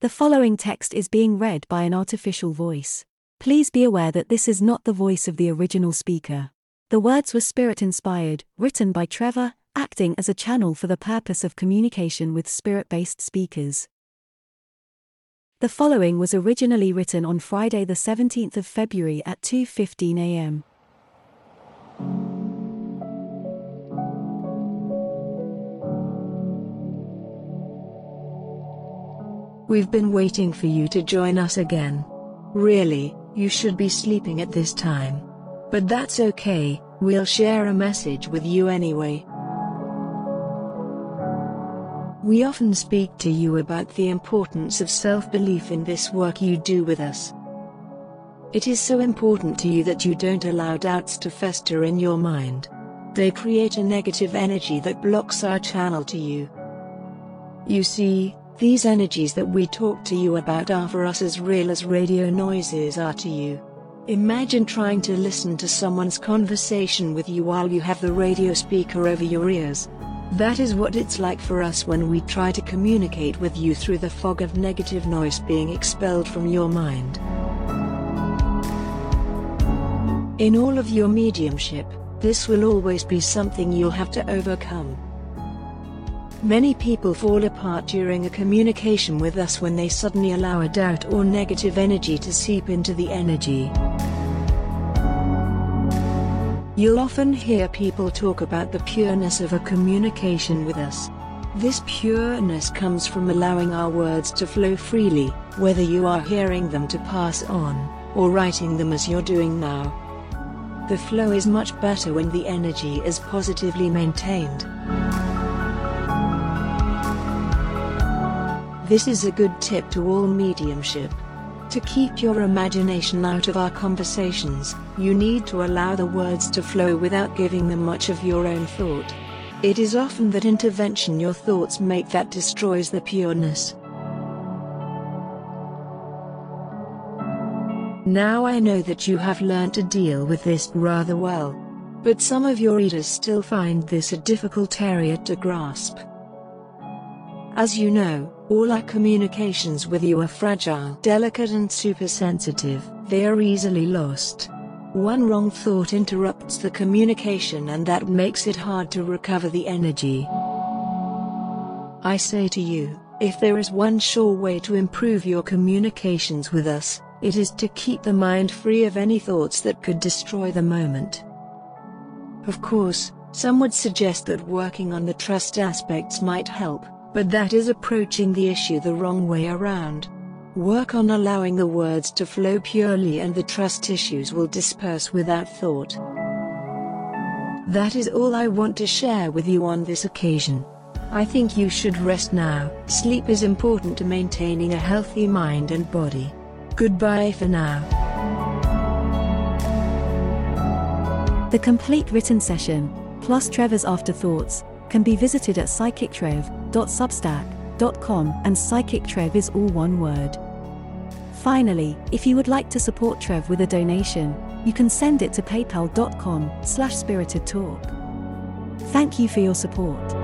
The following text is being read by an artificial voice. Please be aware that this is not the voice of the original speaker. The words were spirit inspired, written by Trevor, acting as a channel for the purpose of communication with spirit based speakers. The following was originally written on Friday the 17th of February at 2:15 a.m. We've been waiting for you to join us again. Really, you should be sleeping at this time. But that's okay, we'll share a message with you anyway. We often speak to you about the importance of self belief in this work you do with us. It is so important to you that you don't allow doubts to fester in your mind. They create a negative energy that blocks our channel to you. You see, these energies that we talk to you about are for us as real as radio noises are to you. Imagine trying to listen to someone's conversation with you while you have the radio speaker over your ears. That is what it's like for us when we try to communicate with you through the fog of negative noise being expelled from your mind. In all of your mediumship, this will always be something you'll have to overcome. Many people fall apart during a communication with us when they suddenly allow a doubt or negative energy to seep into the energy. You'll often hear people talk about the pureness of a communication with us. This pureness comes from allowing our words to flow freely, whether you are hearing them to pass on, or writing them as you're doing now. The flow is much better when the energy is positively maintained. This is a good tip to all mediumship. To keep your imagination out of our conversations, you need to allow the words to flow without giving them much of your own thought. It is often that intervention your thoughts make that destroys the pureness. Now I know that you have learned to deal with this rather well. But some of your readers still find this a difficult area to grasp. As you know, all our communications with you are fragile, delicate, and super sensitive, they are easily lost. One wrong thought interrupts the communication, and that makes it hard to recover the energy. I say to you, if there is one sure way to improve your communications with us, it is to keep the mind free of any thoughts that could destroy the moment. Of course, some would suggest that working on the trust aspects might help, but that is approaching the issue the wrong way around. Work on allowing the words to flow purely and the trust issues will disperse without thought. That is all I want to share with you on this occasion. I think you should rest now. Sleep is important to maintaining a healthy mind and body. Goodbye for now. The complete written session, plus Trevor's afterthoughts, can be visited at psychictrev.substack.com and psychictrev is all one word. Finally, if you would like to support Trev with a donation, you can send it to paypal.com slash spiritedtalk. Thank you for your support.